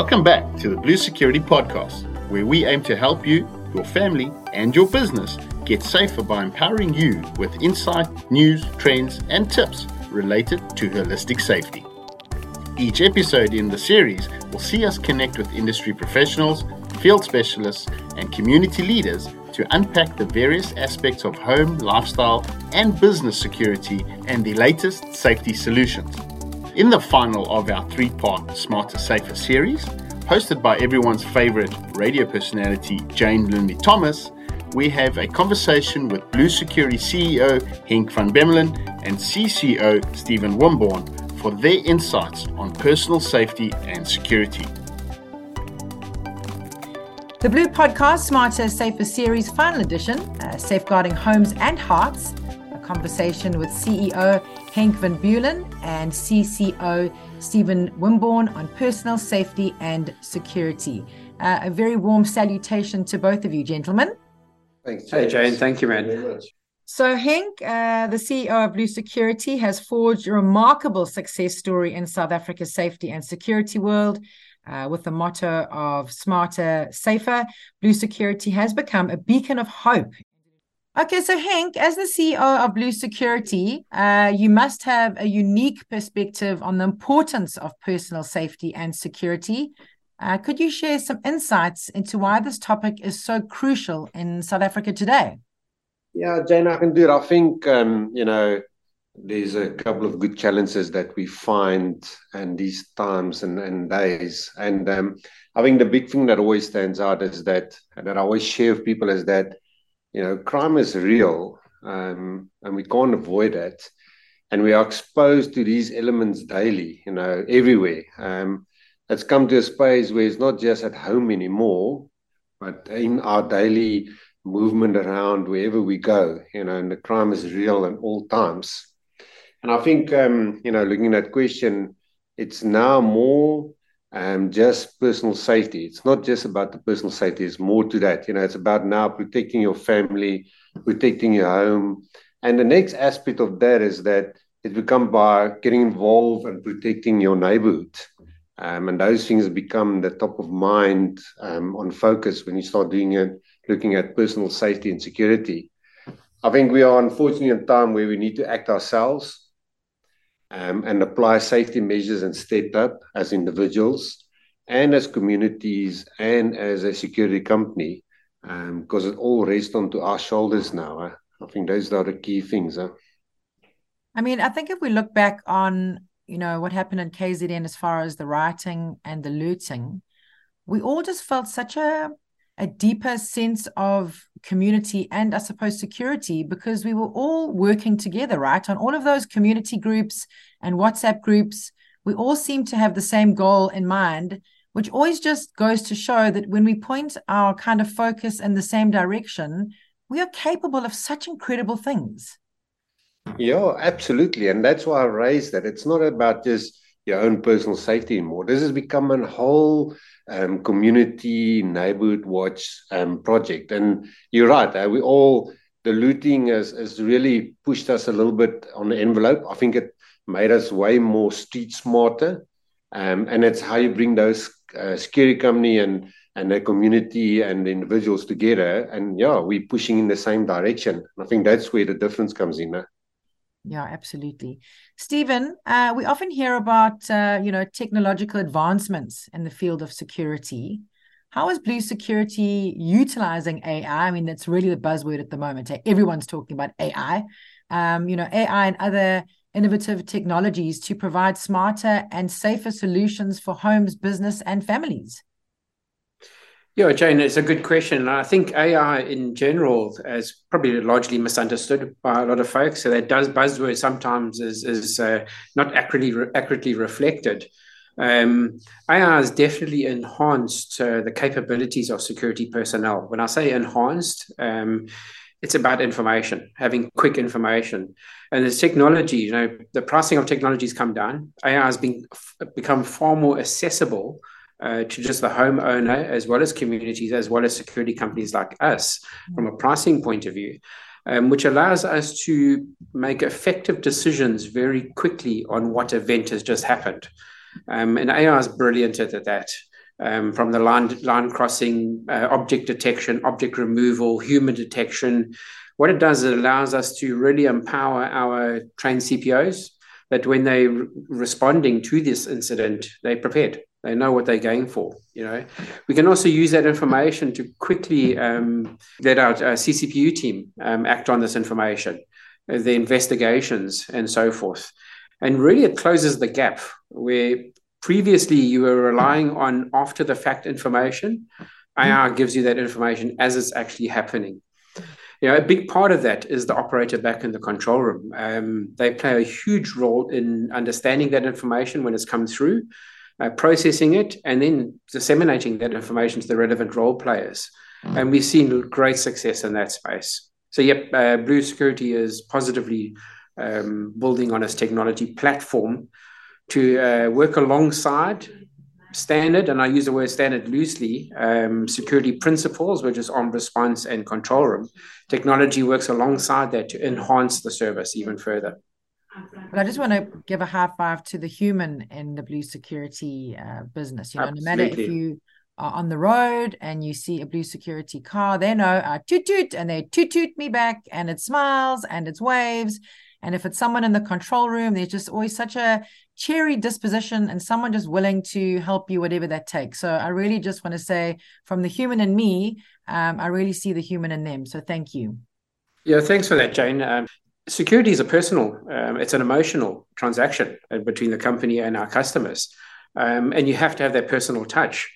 Welcome back to the Blue Security Podcast, where we aim to help you, your family, and your business get safer by empowering you with insight, news, trends, and tips related to holistic safety. Each episode in the series will see us connect with industry professionals, field specialists, and community leaders to unpack the various aspects of home, lifestyle, and business security and the latest safety solutions. In the final of our three part Smarter Safer series, hosted by everyone's favorite radio personality, Jane Bloomley Thomas, we have a conversation with Blue Security CEO Henk van Bemmelen and CCO Stephen Wimborne for their insights on personal safety and security. The Blue Podcast Smarter Safer Series Final Edition, uh, Safeguarding Homes and Hearts, a conversation with CEO Henk van Bemmelen and CCO Stephen Wimborne on personal safety and security. Uh, a very warm salutation to both of you, gentlemen. Thanks, Jane. Hey, Jane. Thank you, man. So, Hank, uh, the CEO of Blue Security, has forged a remarkable success story in South Africa's safety and security world. Uh, with the motto of smarter, safer, Blue Security has become a beacon of hope. Okay, so Hank, as the CEO of Blue Security, uh, you must have a unique perspective on the importance of personal safety and security. Uh, could you share some insights into why this topic is so crucial in South Africa today? Yeah, Jane, I can do it. I think, um, you know, there's a couple of good challenges that we find in these times and, and days. And um, I think the big thing that always stands out is that, that I always share with people is that, you know, crime is real um, and we can't avoid it. And we are exposed to these elements daily, you know, everywhere. Um, it's come to a space where it's not just at home anymore, but in our daily movement around wherever we go, you know, and the crime is real at all times. And I think, um, you know, looking at that question, it's now more um, just personal safety. It's not just about the personal safety, it's more to that. You know, it's about now protecting your family, protecting your home. And the next aspect of that is that it's become by getting involved and protecting your neighborhood. Um, and those things become the top of mind um, on focus when you start doing it, looking at personal safety and security. I think we are unfortunately in a time where we need to act ourselves um, and apply safety measures and step up as individuals and as communities and as a security company because um, it all rests onto our shoulders now. Huh? I think those are the key things. Huh? I mean, I think if we look back on, you know, what happened in KZN as far as the rioting and the looting, we all just felt such a a deeper sense of community and I suppose security because we were all working together, right? On all of those community groups and WhatsApp groups, we all seem to have the same goal in mind, which always just goes to show that when we point our kind of focus in the same direction, we are capable of such incredible things. Yeah, absolutely. And that's why I raised that. It's not about just your own personal safety anymore. This has become a whole um, community neighborhood watch um, project. And you're right, uh, we all the looting has, has really pushed us a little bit on the envelope. I think it made us way more street smarter. Um, and it's how you bring those uh, security company and and the community and the individuals together. And yeah, we're pushing in the same direction. I think that's where the difference comes in. Huh? Yeah, absolutely. Stephen, uh, we often hear about uh, you know technological advancements in the field of security. How is Blue Security utilizing AI? I mean, that's really the buzzword at the moment. Everyone's talking about AI. Um, you know, AI and other innovative technologies to provide smarter and safer solutions for homes, business, and families. Yeah, Jane, it's a good question. I think AI in general is probably largely misunderstood by a lot of folks. So that does buzzword sometimes is is uh, not accurately accurately reflected. Um, AI has definitely enhanced uh, the capabilities of security personnel. When I say enhanced, um, it's about information, having quick information, and the technology. You know, the pricing of technologies come down. AI has been become far more accessible uh, to just the homeowner as well as communities as well as security companies like us from a pricing point of view um, which allows us to make effective decisions very quickly on what event has just happened um, and ai is brilliant at that um, from the line, line crossing, uh, object detection, object removal, human detection. What it does, it allows us to really empower our trained CPOs that when they're responding to this incident, they're prepared. They know what they're going for. You know, we can also use that information to quickly um, let our uh, CCPU team um, act on this information, uh, the investigations, and so forth. And really, it closes the gap where previously you were relying on after the fact information. IR gives you that information as it's actually happening. You know, a big part of that is the operator back in the control room. Um, they play a huge role in understanding that information when it's come through, uh, processing it, and then disseminating that information to the relevant role players. And we've seen great success in that space. So, yep, uh, Blue Security is positively um, building on its technology platform to uh, work alongside standard, and I use the word standard loosely, um, security principles, which is on response and control room. Technology works alongside that to enhance the service even further. But I just want to give a high five to the human in the blue security uh, business. You know, Absolutely. no matter if you are on the road and you see a blue security car, they know uh, toot toot and they toot toot me back and it smiles and it waves and if it's someone in the control room, there's just always such a cheery disposition and someone just willing to help you, whatever that takes. So I really just want to say, from the human in me, um, I really see the human in them. So thank you. Yeah, thanks for that, Jane. Um, security is a personal, um, it's an emotional transaction uh, between the company and our customers. Um, and you have to have that personal touch.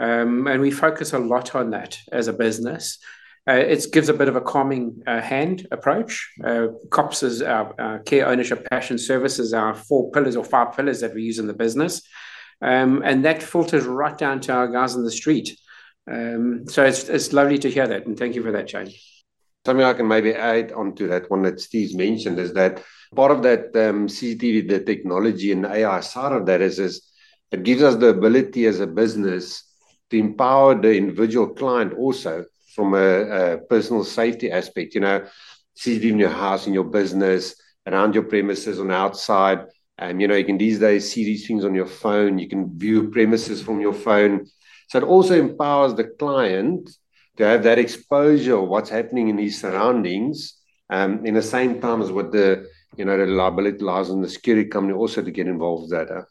Um, and we focus a lot on that as a business. Uh, it gives a bit of a calming uh, hand approach. Uh, COPS is our, care, ownership, passion, services, our four pillars or five pillars that we use in the business. Um, and that filters right down to our guys in the street. Um, so it's, it's lovely to hear that. And thank you for that, Jane. Something I can maybe add onto that one that Steve's mentioned is that part of that um, CCTV, the technology and AI side of that is, is it gives us the ability as a business to empower the individual client also from a, a personal safety aspect. You know, CCTV in your house, in your business, around your premises, on outside. And you know, you can these days see these things on your phone. You can view premises from your phone. So it also empowers the client to have that exposure of what's happening in his surroundings. Um, in the same time as what the you know the liability lies on the security company also to get involved with that. Huh?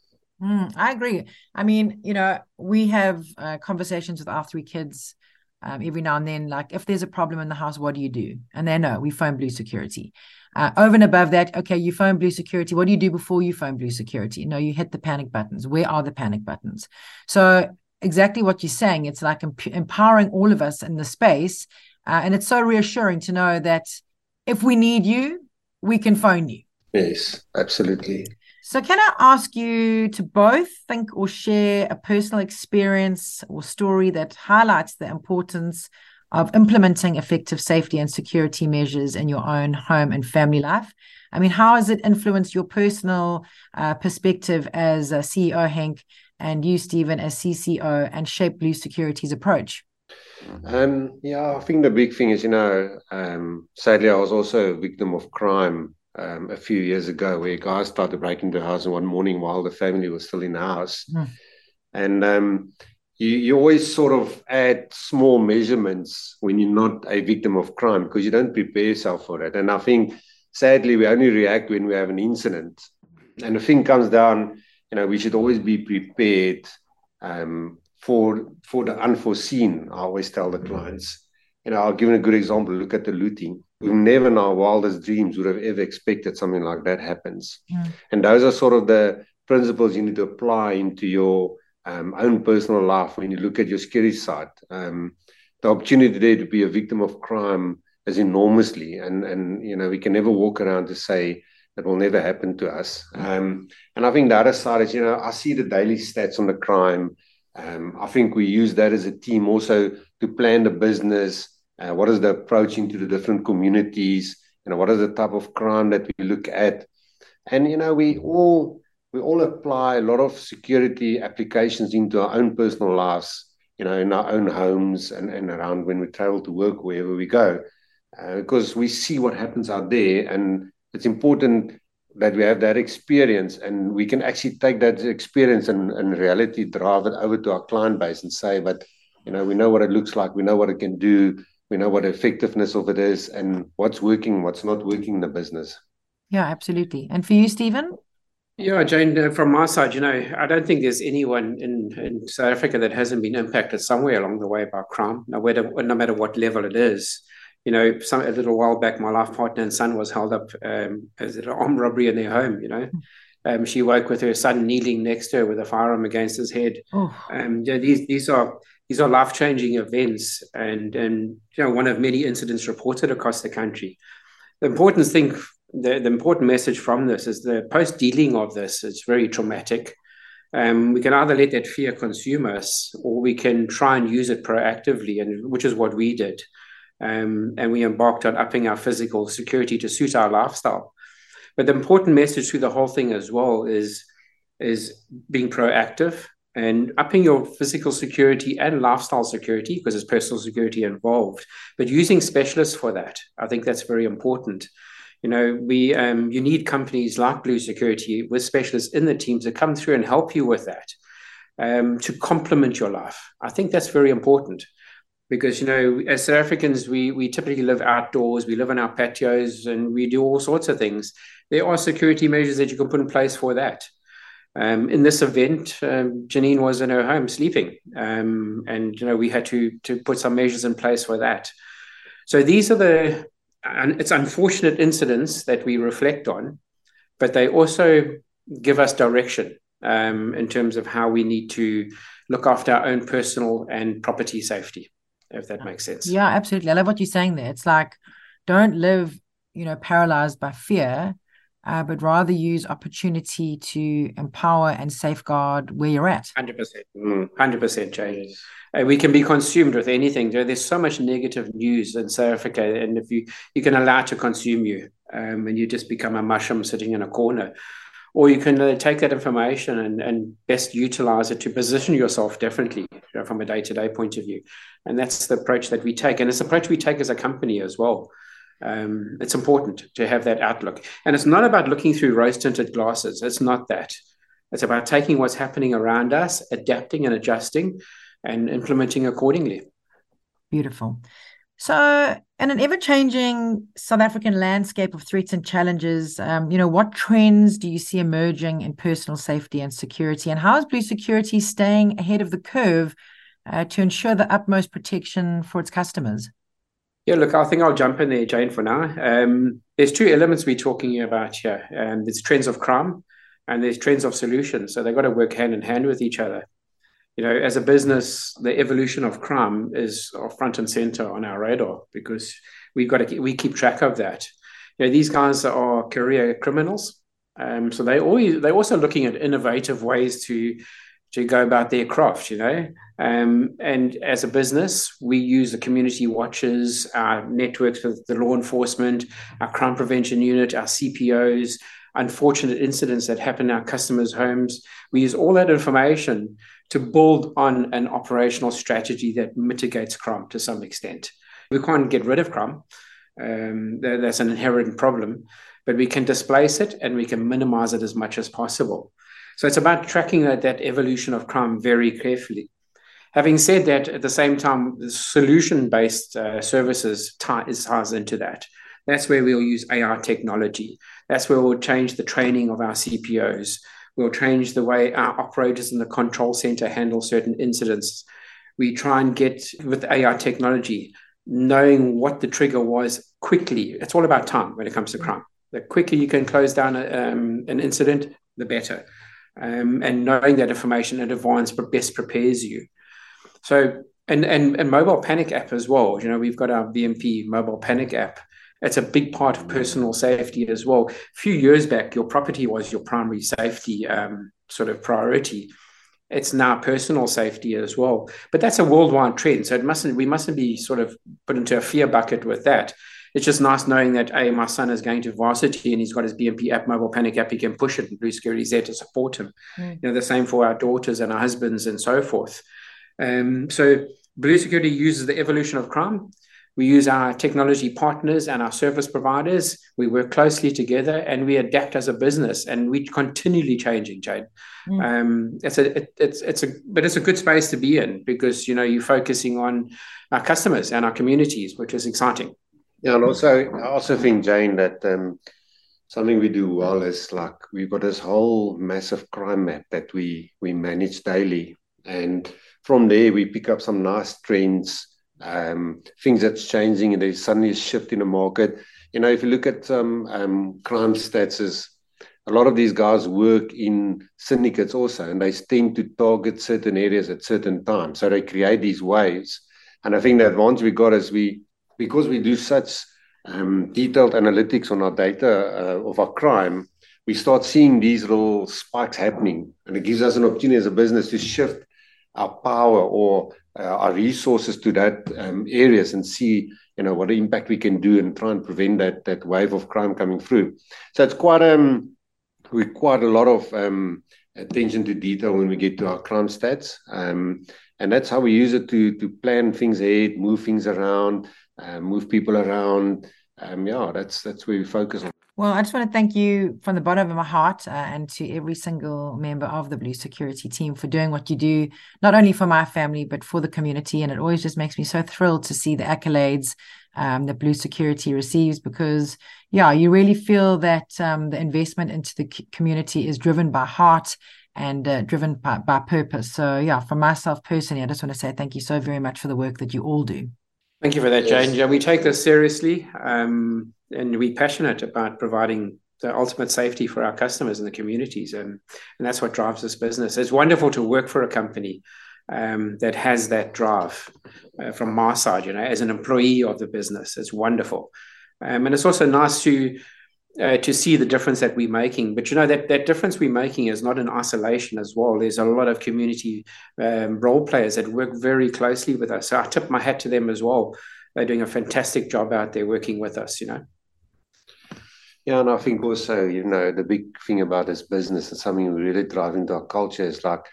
Mm, I agree. I mean, you know, we have uh, conversations with our three kids um, every now and then, like if there's a problem in the house, what do you do? And they know we phone Blue Security. Uh, over and above that, okay, you phone Blue Security. What do you do before you phone Blue Security? No, you hit the panic buttons. Where are the panic buttons? So exactly what you're saying. It's like emp- empowering all of us in the space, uh, and it's so reassuring to know that if we need you, we can phone you. Yes, absolutely. So, can I ask you to both think or share a personal experience or story that highlights the importance of implementing effective safety and security measures in your own home and family life? I mean, how has it influenced your personal uh, perspective as a CEO, Hank, and you, Stephen, as CCO, and shape Blue Security's approach? Um, yeah, I think the big thing is, you know, um, sadly, I was also a victim of crime um, a few years ago where guys started breaking the house one morning while the family was still in the house. Mm. And um, you, you always sort of add small measurements when you're not a victim of crime because you don't prepare yourself for it. And I think sadly we only react when we have an incident. And the thing comes down, you know, we should always be prepared um, for for the unforeseen. I always tell the clients. You know, I'll give you a good example. Look at the looting we never in our wildest dreams would have ever expected something like that happens. Mm. And those are sort of the principles you need to apply into your um, own personal life when you look at your scary side. Um, the opportunity there to be a victim of crime is enormously, and and you know we can never walk around to say that will never happen to us. Um, and I think the other side is, you know, I see the daily stats on the crime. Um, I think we use that as a team also to plan the business uh, what is the approach into the different communities? You know, what is the type of crime that we look at? And you know, we all we all apply a lot of security applications into our own personal lives. You know, in our own homes and, and around when we travel to work wherever we go, uh, because we see what happens out there, and it's important that we have that experience and we can actually take that experience and, and reality drive it over to our client base and say but you know we know what it looks like. We know what it can do. We know what effectiveness of it is and what's working what's not working in the business. Yeah absolutely. And for you stephen yeah, Jane, uh, from my side, you know, I don't think there's anyone in, in South Africa that hasn't been impacted somewhere along the way by crime, no matter, no matter what level it is you know, some a little while back, my life partner and son was held up um, as an armed robbery in their home. You know, hmm. um, she woke with her son kneeling next to her with a firearm against his head. Oh. Um, you know, these these are these are life changing events, and and you know, one of many incidents reported across the country. The important thing, the, the important message from this is the post dealing of this is very traumatic. Um, we can either let that fear consume us, or we can try and use it proactively, and which is what we did um, and we embarked on upping our physical security to suit our lifestyle. But the important message through the whole thing as well is is being proactive and upping your physical security and lifestyle security because there's personal security involved. But using specialists for that, I think that's very important. You know, we um, you need companies like Blue Security with specialists in the team to come through and help you with that, um, to complement your life. I think that's very important because you know as South Africans we we typically live outdoors we live on our patios and we do all sorts of things. There are security measures that you can put in place for that. Um, in this event um, Janine was in her home sleeping um, and you know we had to to put some measures in place for that. So these are the and it's unfortunate incidents that we reflect on but they also give us direction um, in terms of how we need to look after our own personal and property safety if that makes sense. Yeah, absolutely. I love what you're saying there. It's like don't live, you know, paralyzed by fear, uh, but rather use opportunity to empower and safeguard where you're at. 100%. 100%, Jay. Uh, we can be consumed with anything. There's so much negative news in South Africa, and if you you can allow it to consume you, um, and you just become a mushroom sitting in a corner or you can uh, take that information and, and best utilize it to position yourself differently you know, from a day-to-day point of view. And that's the approach that we take. And it's the approach we take as a company as well. Um, it's important to have that outlook. And it's not about looking through rose tinted glasses. It's not that. It's about taking what's happening around us adapting and adjusting and implementing accordingly. Beautiful so, in an ever changing South African landscape of threats and challenges, um, you know, what trends do you see emerging in personal safety and security? And how is Blue Security staying ahead of the curve uh, to ensure the utmost protection for its customers? Yeah, look, I think I'll jump in there, Jane, for now. Um, there's two elements we're talking about here. Um, there's trends of crime and there's trends of solutions. So they've got to work hand in hand with each other you know, as a business, the evolution of crime is front and center on our radar because we've got to we keep track of that. You know, these guys are career criminals, um, so they always they're also looking at innovative ways to to go about their craft. You know, um, and as a business, we use the community watches, our networks with the law enforcement, our crime prevention unit, our CPOs, unfortunate incidents that happen in our customers' homes. We use all that information to build on an operational strategy that mitigates crime to some extent. We can't get rid of crime. Um, that's an inherent problem, but we can displace it and we can minimize it as much as possible. So it's about tracking that, that evolution of crime very carefully. Having said that, at the same time, the solution based uh, services ties, ties into that. That's where we'll use AI technology. That's where we'll change the training of our CPOs. We'll change the way our operators in the control center handle certain incidents. We try and get with AI technology, knowing what the trigger was quickly. It's all about time when it comes to crime. The quicker you can close down a, um, an incident, the better. Um, and knowing that information in advance best prepares you. So, and, and, and mobile panic app as well. You know, we've got our BMP mobile panic app it's a big part of personal safety as well. A few years back, your property was your primary safety um, sort of priority. It's now personal safety as well, but that's a worldwide trend. So it mustn't we mustn't be sort of put into a fear bucket with that. It's just nice knowing that hey, my son is going to varsity and he's got his BMP app, mobile panic app. He can push it, and Blue Security is there to support him. Mm. You know, the same for our daughters and our husbands and so forth. Um, so Blue Security uses the evolution of crime we use our technology partners and our service providers. We work closely together and we adapt as a business and we're continually changing, Jane. Mm. Um, it's a it, it's it's a but it's a good space to be in because you know you're focusing on our customers and our communities, which is exciting. Yeah, and also I also think Jane that um, something we do well is like we've got this whole massive crime map that we we manage daily, and from there we pick up some nice trends um, things that's changing and there's suddenly a shift in the market. You know, if you look at um, um, crime stats, a lot of these guys work in syndicates also, and they tend to target certain areas at certain times. So they create these waves. And I think the advantage we got is we, because we do such um, detailed analytics on our data uh, of our crime, we start seeing these little spikes happening, and it gives us an opportunity as a business to shift our power or our resources to that um, areas and see you know what impact we can do and try and prevent that that wave of crime coming through. So it's quite um we quite a lot of um, attention to detail when we get to our crime stats. Um, and that's how we use it to to plan things ahead, move things around, uh, move people around. Um, yeah, that's that's where we focus on. Well, I just want to thank you from the bottom of my heart uh, and to every single member of the Blue Security team for doing what you do, not only for my family, but for the community. And it always just makes me so thrilled to see the accolades um, that Blue Security receives because, yeah, you really feel that um, the investment into the community is driven by heart and uh, driven by, by purpose. So, yeah, for myself personally, I just want to say thank you so very much for the work that you all do. Thank you for that, Jane. Yeah, we take this seriously. Um, and we're passionate about providing the ultimate safety for our customers and the communities, and and that's what drives this business. It's wonderful to work for a company um, that has that drive uh, from my side. You know, as an employee of the business, it's wonderful, um, and it's also nice to. Uh, to see the difference that we're making, but you know that that difference we're making is not in isolation as well. There's a lot of community um, role players that work very closely with us. So I tip my hat to them as well. They're doing a fantastic job out there working with us. You know. Yeah, and I think also, you know, the big thing about this business and something we really drive into our culture is like,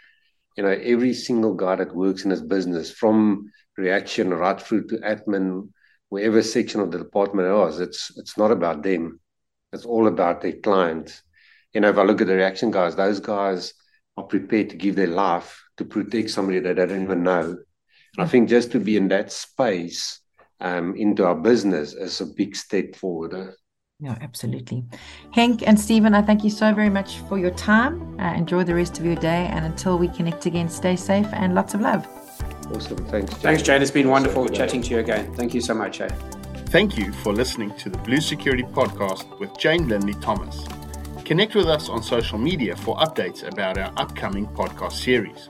you know, every single guy that works in this business, from reaction right through to admin, wherever section of the department it was, it's it's not about them. It's all about their clients. You know, if I look at the reaction guys, those guys are prepared to give their life to protect somebody that they don't even know. And I think just to be in that space um, into our business is a big step forward. Eh? No, absolutely. Hank and Stephen, I thank you so very much for your time. Uh, enjoy the rest of your day. And until we connect again, stay safe and lots of love. Awesome. Thanks. Jane. Thanks, Jane. It's been wonderful chatting to you again. Thank you so much. Jane. Thank you for listening to the Blue Security Podcast with Jane Linley Thomas. Connect with us on social media for updates about our upcoming podcast series.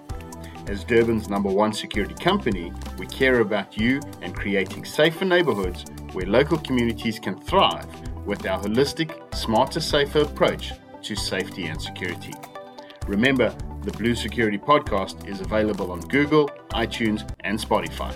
As Durban's number one security company, we care about you and creating safer neighborhoods where local communities can thrive with our holistic, smarter, safer approach to safety and security. Remember, the Blue Security Podcast is available on Google, iTunes, and Spotify.